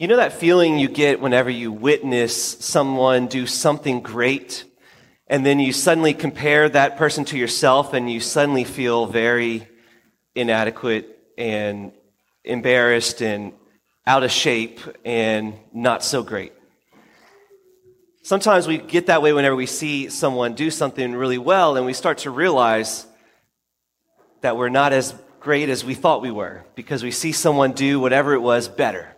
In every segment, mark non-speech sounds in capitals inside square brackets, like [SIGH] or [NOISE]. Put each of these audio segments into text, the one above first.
You know that feeling you get whenever you witness someone do something great, and then you suddenly compare that person to yourself, and you suddenly feel very inadequate and embarrassed and out of shape and not so great. Sometimes we get that way whenever we see someone do something really well, and we start to realize that we're not as great as we thought we were because we see someone do whatever it was better.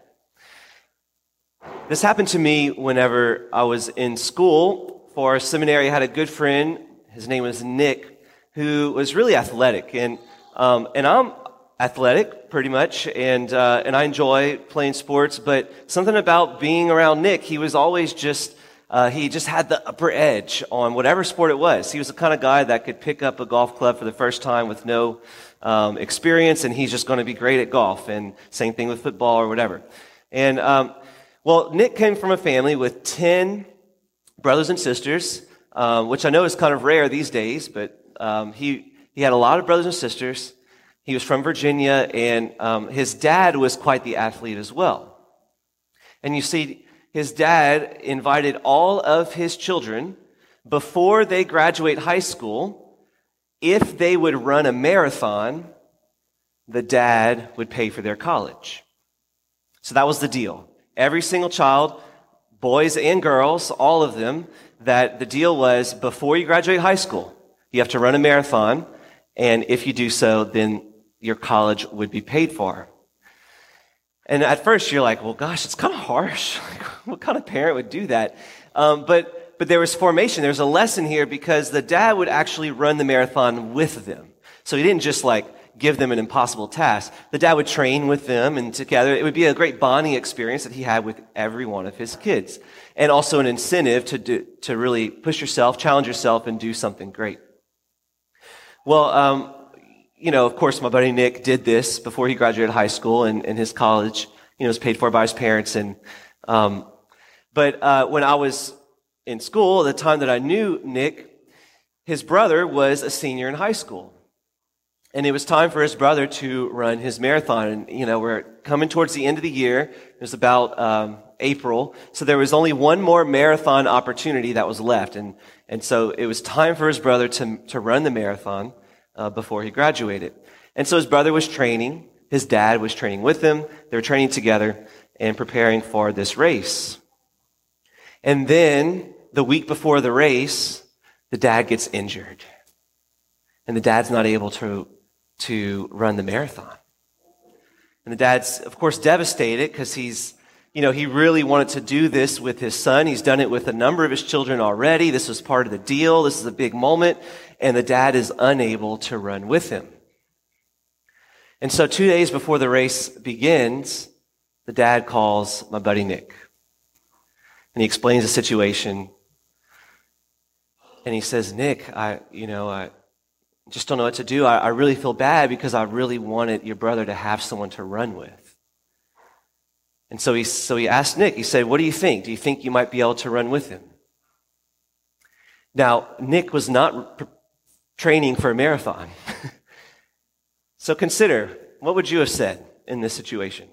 This happened to me whenever I was in school for seminary. I had a good friend. His name was Nick, who was really athletic. And, um, and I'm athletic pretty much, and, uh, and I enjoy playing sports, but something about being around Nick, he was always just, uh, he just had the upper edge on whatever sport it was. He was the kind of guy that could pick up a golf club for the first time with no um, experience, and he's just going to be great at golf. And same thing with football or whatever. And um, well, Nick came from a family with 10 brothers and sisters, um, which I know is kind of rare these days, but um, he, he had a lot of brothers and sisters. He was from Virginia, and um, his dad was quite the athlete as well. And you see, his dad invited all of his children before they graduate high school, if they would run a marathon, the dad would pay for their college. So that was the deal every single child, boys and girls, all of them, that the deal was before you graduate high school, you have to run a marathon, and if you do so, then your college would be paid for. And at first, you're like, well, gosh, it's kind of harsh. [LAUGHS] what kind of parent would do that? Um, but, but there was formation. There was a lesson here because the dad would actually run the marathon with them. So he didn't just like give them an impossible task. The dad would train with them and together. It would be a great bonding experience that he had with every one of his kids. And also an incentive to do, to really push yourself, challenge yourself, and do something great. Well, um, you know, of course, my buddy Nick did this before he graduated high school and, and his college, you know, was paid for by his parents. And, um, but, uh, when I was in school, the time that I knew Nick, his brother was a senior in high school. And it was time for his brother to run his marathon. And, you know, we're coming towards the end of the year. It was about um, April. So there was only one more marathon opportunity that was left. And, and so it was time for his brother to, to run the marathon uh, before he graduated. And so his brother was training. His dad was training with him. They were training together and preparing for this race. And then the week before the race, the dad gets injured. And the dad's not able to to run the marathon. And the dad's, of course, devastated because he's, you know, he really wanted to do this with his son. He's done it with a number of his children already. This was part of the deal. This is a big moment. And the dad is unable to run with him. And so two days before the race begins, the dad calls my buddy Nick. And he explains the situation. And he says, Nick, I, you know, I, just don't know what to do. I, I really feel bad because I really wanted your brother to have someone to run with. And so he, so he asked Nick, he said, What do you think? Do you think you might be able to run with him? Now, Nick was not pr- training for a marathon. [LAUGHS] so consider, what would you have said in this situation?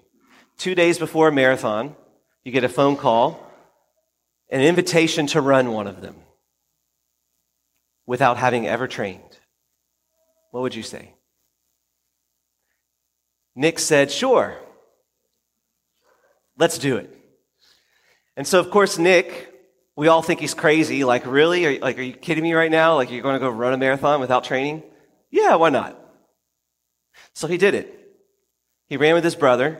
Two days before a marathon, you get a phone call, an invitation to run one of them without having ever trained. What would you say? Nick said, Sure. Let's do it. And so, of course, Nick, we all think he's crazy. Like, really? Are, like, are you kidding me right now? Like, you're going to go run a marathon without training? Yeah, why not? So he did it. He ran with his brother,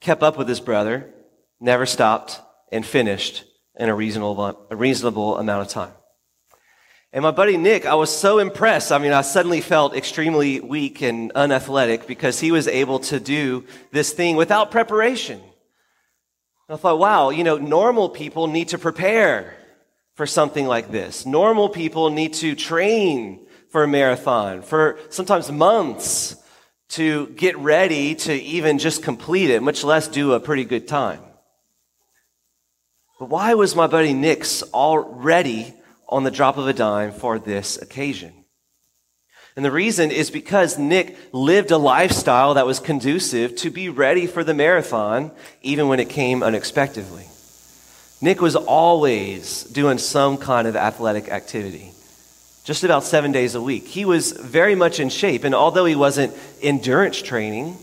kept up with his brother, never stopped, and finished in a reasonable, a reasonable amount of time. And my buddy Nick, I was so impressed. I mean, I suddenly felt extremely weak and unathletic because he was able to do this thing without preparation. I thought, wow, you know, normal people need to prepare for something like this. Normal people need to train for a marathon for sometimes months to get ready to even just complete it, much less do a pretty good time. But why was my buddy Nick's already on the drop of a dime for this occasion. And the reason is because Nick lived a lifestyle that was conducive to be ready for the marathon, even when it came unexpectedly. Nick was always doing some kind of athletic activity, just about seven days a week. He was very much in shape, and although he wasn't endurance training,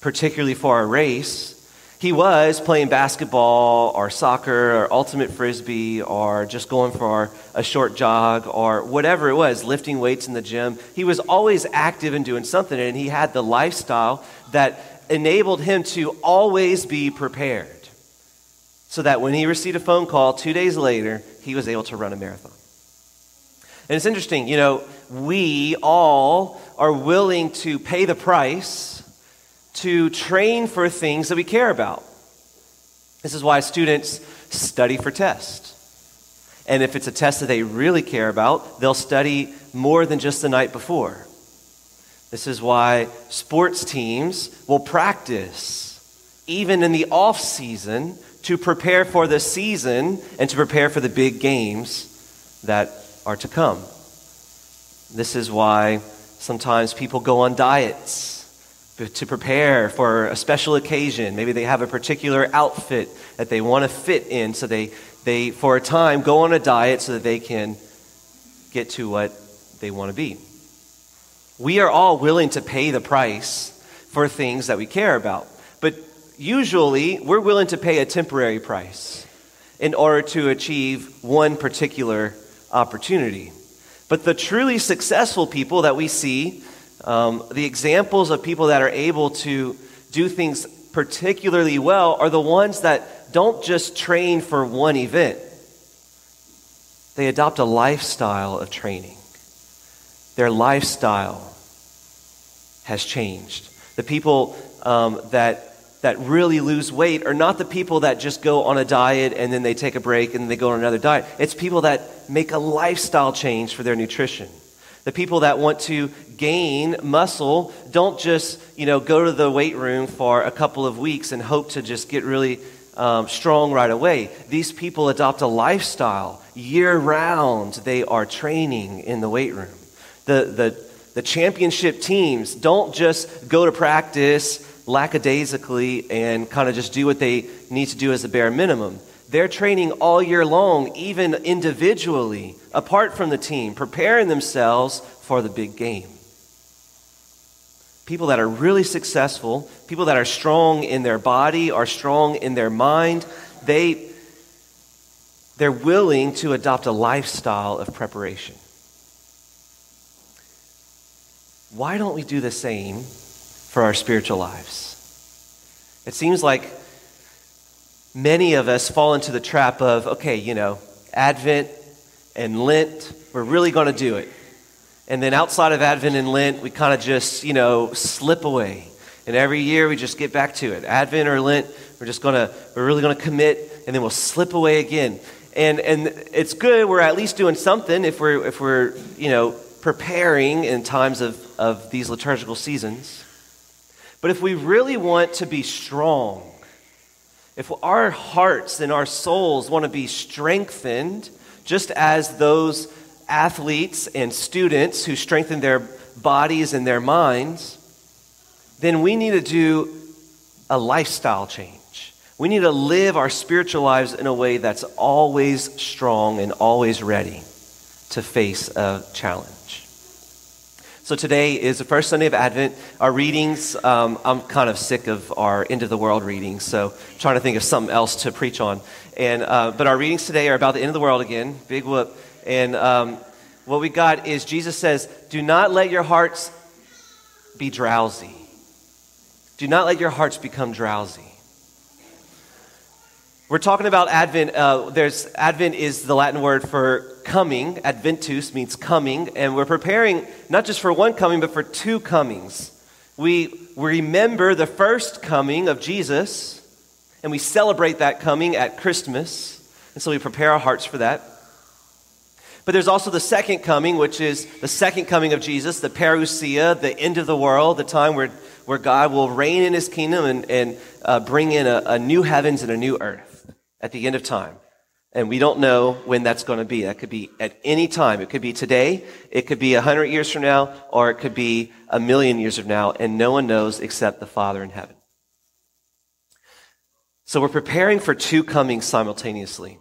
particularly for a race, he was playing basketball or soccer or ultimate frisbee or just going for a short jog or whatever it was, lifting weights in the gym. He was always active and doing something, and he had the lifestyle that enabled him to always be prepared. So that when he received a phone call two days later, he was able to run a marathon. And it's interesting, you know, we all are willing to pay the price to train for things that we care about. This is why students study for tests. And if it's a test that they really care about, they'll study more than just the night before. This is why sports teams will practice even in the off season to prepare for the season and to prepare for the big games that are to come. This is why sometimes people go on diets to prepare for a special occasion. Maybe they have a particular outfit that they want to fit in, so they, they, for a time, go on a diet so that they can get to what they want to be. We are all willing to pay the price for things that we care about, but usually we're willing to pay a temporary price in order to achieve one particular opportunity. But the truly successful people that we see um, the examples of people that are able to do things particularly well are the ones that don't just train for one event, they adopt a lifestyle of training. Their lifestyle has changed. The people um, that that really lose weight are not the people that just go on a diet and then they take a break and they go on another diet. It's people that make a lifestyle change for their nutrition. The people that want to gain muscle don't just, you know, go to the weight room for a couple of weeks and hope to just get really um, strong right away. These people adopt a lifestyle. Year round, they are training in the weight room. The, the, the championship teams don't just go to practice lackadaisically and kind of just do what they need to do as a bare minimum. They're training all year long, even individually, apart from the team, preparing themselves for the big game. People that are really successful, people that are strong in their body, are strong in their mind, they, they're willing to adopt a lifestyle of preparation. Why don't we do the same for our spiritual lives? It seems like many of us fall into the trap of, okay, you know, Advent and Lent, we're really going to do it. And then outside of Advent and Lent, we kind of just, you know, slip away. And every year we just get back to it. Advent or Lent, we're just going to, we're really going to commit, and then we'll slip away again. And, and it's good, we're at least doing something if we're, if we're, you know, preparing in times of, of these liturgical seasons. But if we really want to be strong, if our hearts and our souls want to be strengthened, just as those athletes and students who strengthen their bodies and their minds, then we need to do a lifestyle change. We need to live our spiritual lives in a way that's always strong and always ready to face a challenge. So today is the first Sunday of Advent. Our readings, um, I'm kind of sick of our end of the world readings, so I'm trying to think of something else to preach on. And uh, but our readings today are about the end of the world again. Big whoop. And um, what we got is Jesus says, "Do not let your hearts be drowsy. Do not let your hearts become drowsy." We're talking about Advent. Uh, there's Advent is the Latin word for coming. Adventus means coming, and we're preparing not just for one coming, but for two comings. We, remember the first coming of Jesus, and we celebrate that coming at Christmas, and so we prepare our hearts for that. But there's also the second coming, which is the second coming of Jesus, the parousia, the end of the world, the time where, where God will reign in his kingdom and, and uh, bring in a, a new heavens and a new earth at the end of time. And we don't know when that's going to be. That could be at any time. It could be today, it could be a hundred years from now, or it could be a million years from now, and no one knows except the Father in heaven. So we're preparing for two comings simultaneously.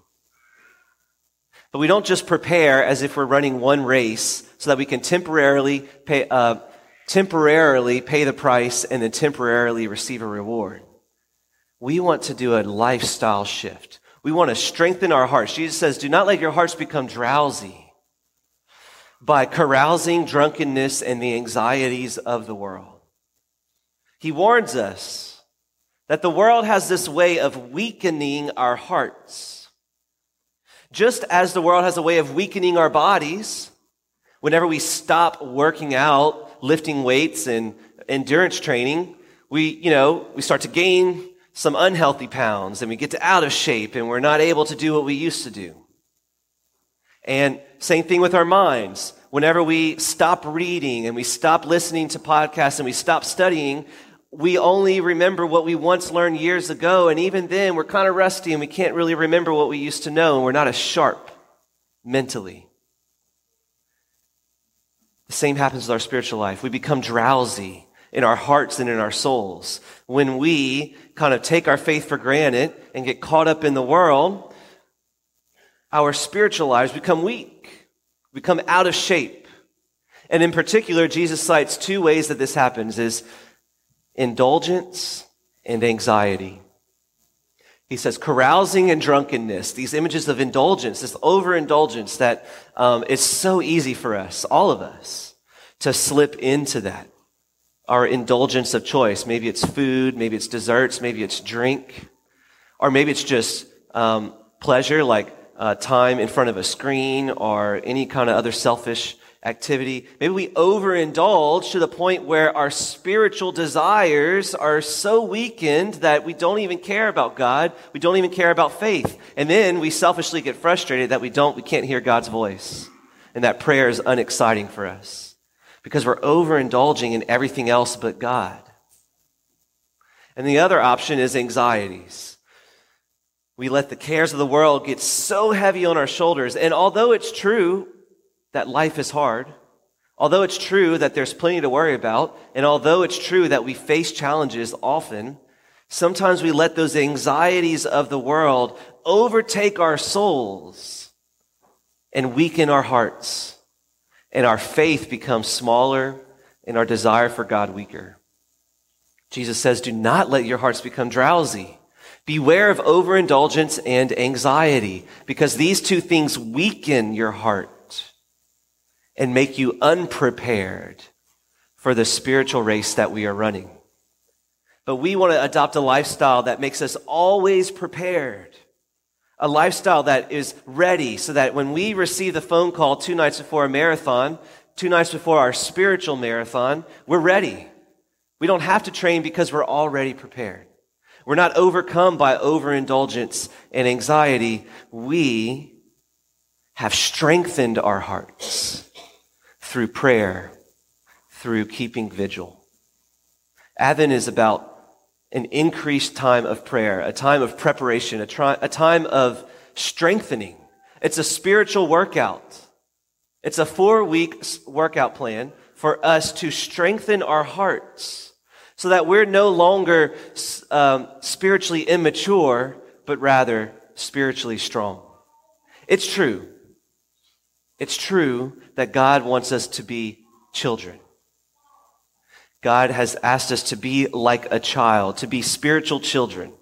But we don't just prepare as if we're running one race so that we can temporarily pay, uh, temporarily pay the price and then temporarily receive a reward. We want to do a lifestyle shift. We want to strengthen our hearts. Jesus says, do not let your hearts become drowsy by carousing, drunkenness, and the anxieties of the world. He warns us that the world has this way of weakening our hearts. Just as the world has a way of weakening our bodies, whenever we stop working out, lifting weights, and endurance training, we, you know, we start to gain some unhealthy pounds and we get to out of shape and we're not able to do what we used to do. And same thing with our minds. Whenever we stop reading and we stop listening to podcasts and we stop studying, we only remember what we once learned years ago. And even then, we're kind of rusty and we can't really remember what we used to know. And we're not as sharp mentally. The same happens with our spiritual life. We become drowsy in our hearts and in our souls. When we kind of take our faith for granted and get caught up in the world, our spiritual lives become weak, become out of shape. And in particular, Jesus cites two ways that this happens is indulgence and anxiety. He says carousing and drunkenness, these images of indulgence, this overindulgence that um, is so easy for us, all of us, to slip into that our indulgence of choice. Maybe it's food, maybe it's desserts, maybe it's drink, or maybe it's just um, pleasure like uh, time in front of a screen or any kind of other selfish activity. Maybe we overindulge to the point where our spiritual desires are so weakened that we don't even care about God. We don't even care about faith. And then we selfishly get frustrated that we don't, we can't hear God's voice. And that prayer is unexciting for us because we're overindulging in everything else but God. And the other option is anxieties. We let the cares of the world get so heavy on our shoulders. And although it's true that life is hard, although it's true that there's plenty to worry about, and although it's true that we face challenges often, sometimes we let those anxieties of the world overtake our souls and weaken our hearts and our faith becomes smaller and our desire for God weaker. Jesus says, Do not let your hearts become drowsy. Beware of overindulgence and anxiety, because these two things weaken your heart and make you unprepared for the spiritual race that we are running. But we want to adopt a lifestyle that makes us always prepared a lifestyle that is ready so that when we receive the phone call two nights before a marathon, two nights before our spiritual marathon, we're ready. We don't have to train because we're already prepared. We're not overcome by overindulgence and anxiety. We have strengthened our hearts through prayer, through keeping vigil. Advent is about an increased time of prayer, a time of preparation, a, tri- a time of strengthening. It's a spiritual workout. It's a four week workout plan for us to strengthen our hearts so that we're no longer um, spiritually immature, but rather spiritually strong. It's true. It's true that God wants us to be children. God has asked us to be like a child, to be spiritual children.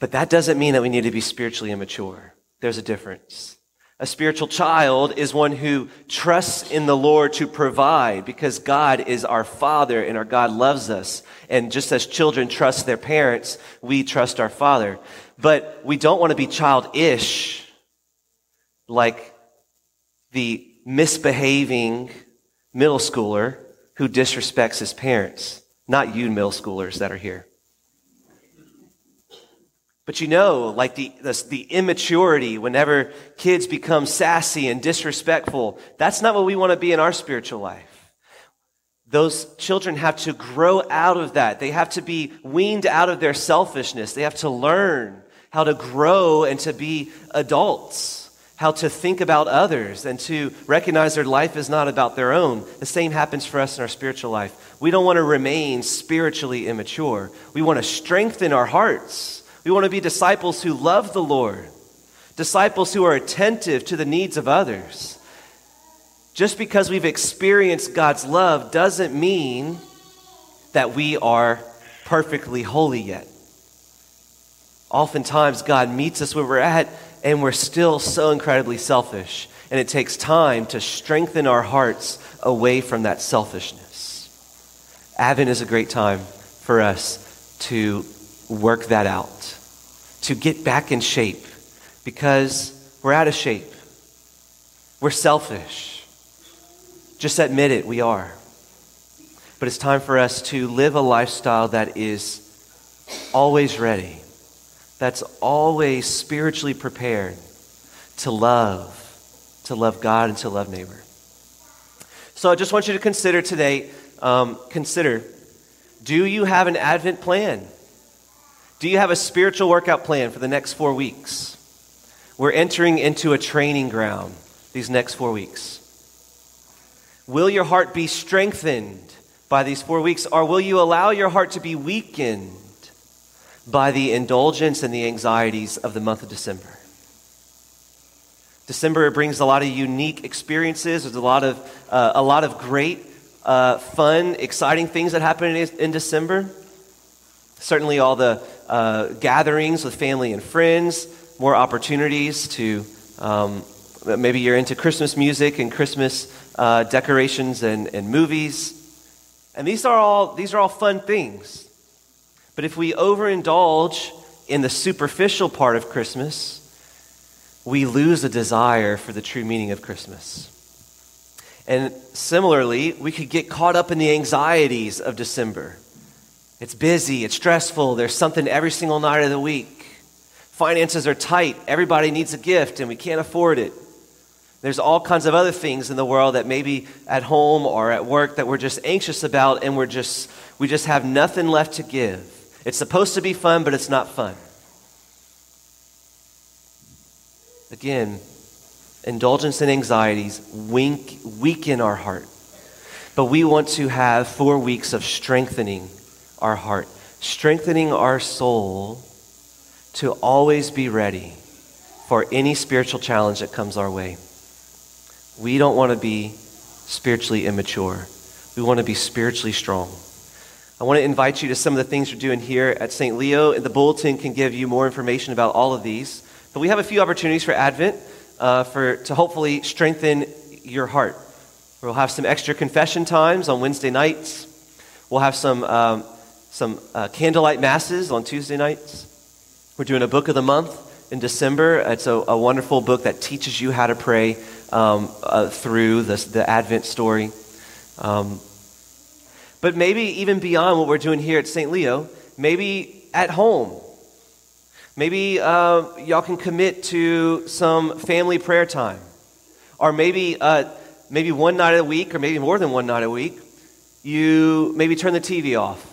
But that doesn't mean that we need to be spiritually immature. There's a difference. A spiritual child is one who trusts in the Lord to provide because God is our Father and our God loves us. And just as children trust their parents, we trust our Father. But we don't want to be childish like the misbehaving middle schooler who disrespects his parents, not you middle schoolers that are here. But you know, like the, the, the, immaturity, whenever kids become sassy and disrespectful, that's not what we want to be in our spiritual life. Those children have to grow out of that. They have to be weaned out of their selfishness. They have to learn how to grow and to be adults, how to think about others and to recognize their life is not about their own. The same happens for us in our spiritual life. We don't want to remain spiritually immature. We want to strengthen our hearts. We want to be disciples who love the Lord, disciples who are attentive to the needs of others. Just because we've experienced God's love doesn't mean that we are perfectly holy yet. Oftentimes, God meets us where we're at, and we're still so incredibly selfish. And it takes time to strengthen our hearts away from that selfishness. Advent is a great time for us to work that out, to get back in shape, because we're out of shape. We're selfish. Just admit it, we are. But it's time for us to live a lifestyle that is always ready that's always spiritually prepared to love, to love God and to love neighbor. So I just want you to consider today, um, consider, do you have an Advent plan? Do you have a spiritual workout plan for the next four weeks? We're entering into a training ground these next four weeks. Will your heart be strengthened by these four weeks, or will you allow your heart to be weakened by the indulgence and the anxieties of the month of December. December brings a lot of unique experiences. There's a lot of, uh, a lot of great, uh, fun, exciting things that happen in, in December. Certainly, all the uh, gatherings with family and friends, more opportunities to um, maybe you're into Christmas music and Christmas uh, decorations and, and movies. And these are all, these are all fun things. But if we overindulge in the superficial part of Christmas, we lose a desire for the true meaning of Christmas. And similarly, we could get caught up in the anxieties of December. It's busy, it's stressful, there's something every single night of the week. Finances are tight, everybody needs a gift, and we can't afford it. There's all kinds of other things in the world that maybe at home or at work that we're just anxious about and we're just we just have nothing left to give. It's supposed to be fun, but it's not fun. Again, indulgence and anxieties wink, weaken our heart. But we want to have four weeks of strengthening our heart, strengthening our soul to always be ready for any spiritual challenge that comes our way. We don't want to be spiritually immature. We want to be spiritually strong. I want to invite you to some of the things we're doing here at St. Leo. And the bulletin can give you more information about all of these. But we have a few opportunities for Advent uh, for, to hopefully strengthen your heart. We'll have some extra confession times on Wednesday nights. We'll have some, um, some uh, candlelight masses on Tuesday nights. We're doing a book of the month in December. It's a, a wonderful book that teaches you how to pray um, uh, through this, the Advent story. Um, but maybe even beyond what we're doing here at St. Leo, maybe at home. Maybe uh, y'all can commit to some family prayer time. Or maybe, uh, maybe one night a week, or maybe more than one night a week, you maybe turn the TV off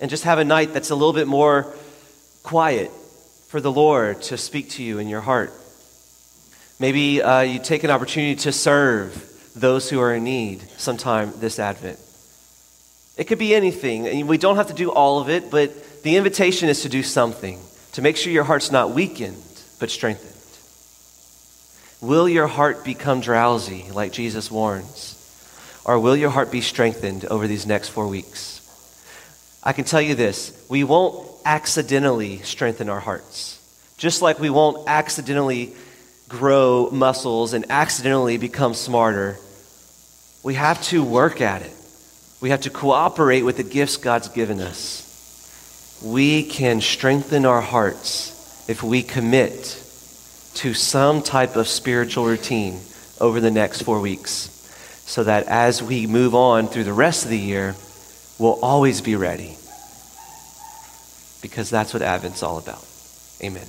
and just have a night that's a little bit more quiet for the Lord to speak to you in your heart. Maybe uh, you take an opportunity to serve those who are in need sometime this Advent. It could be anything. And we don't have to do all of it, but the invitation is to do something to make sure your heart's not weakened, but strengthened. Will your heart become drowsy, like Jesus warns? Or will your heart be strengthened over these next four weeks? I can tell you this we won't accidentally strengthen our hearts, just like we won't accidentally grow muscles and accidentally become smarter. We have to work at it. We have to cooperate with the gifts God's given us. We can strengthen our hearts if we commit to some type of spiritual routine over the next four weeks so that as we move on through the rest of the year, we'll always be ready. Because that's what Advent's all about. Amen.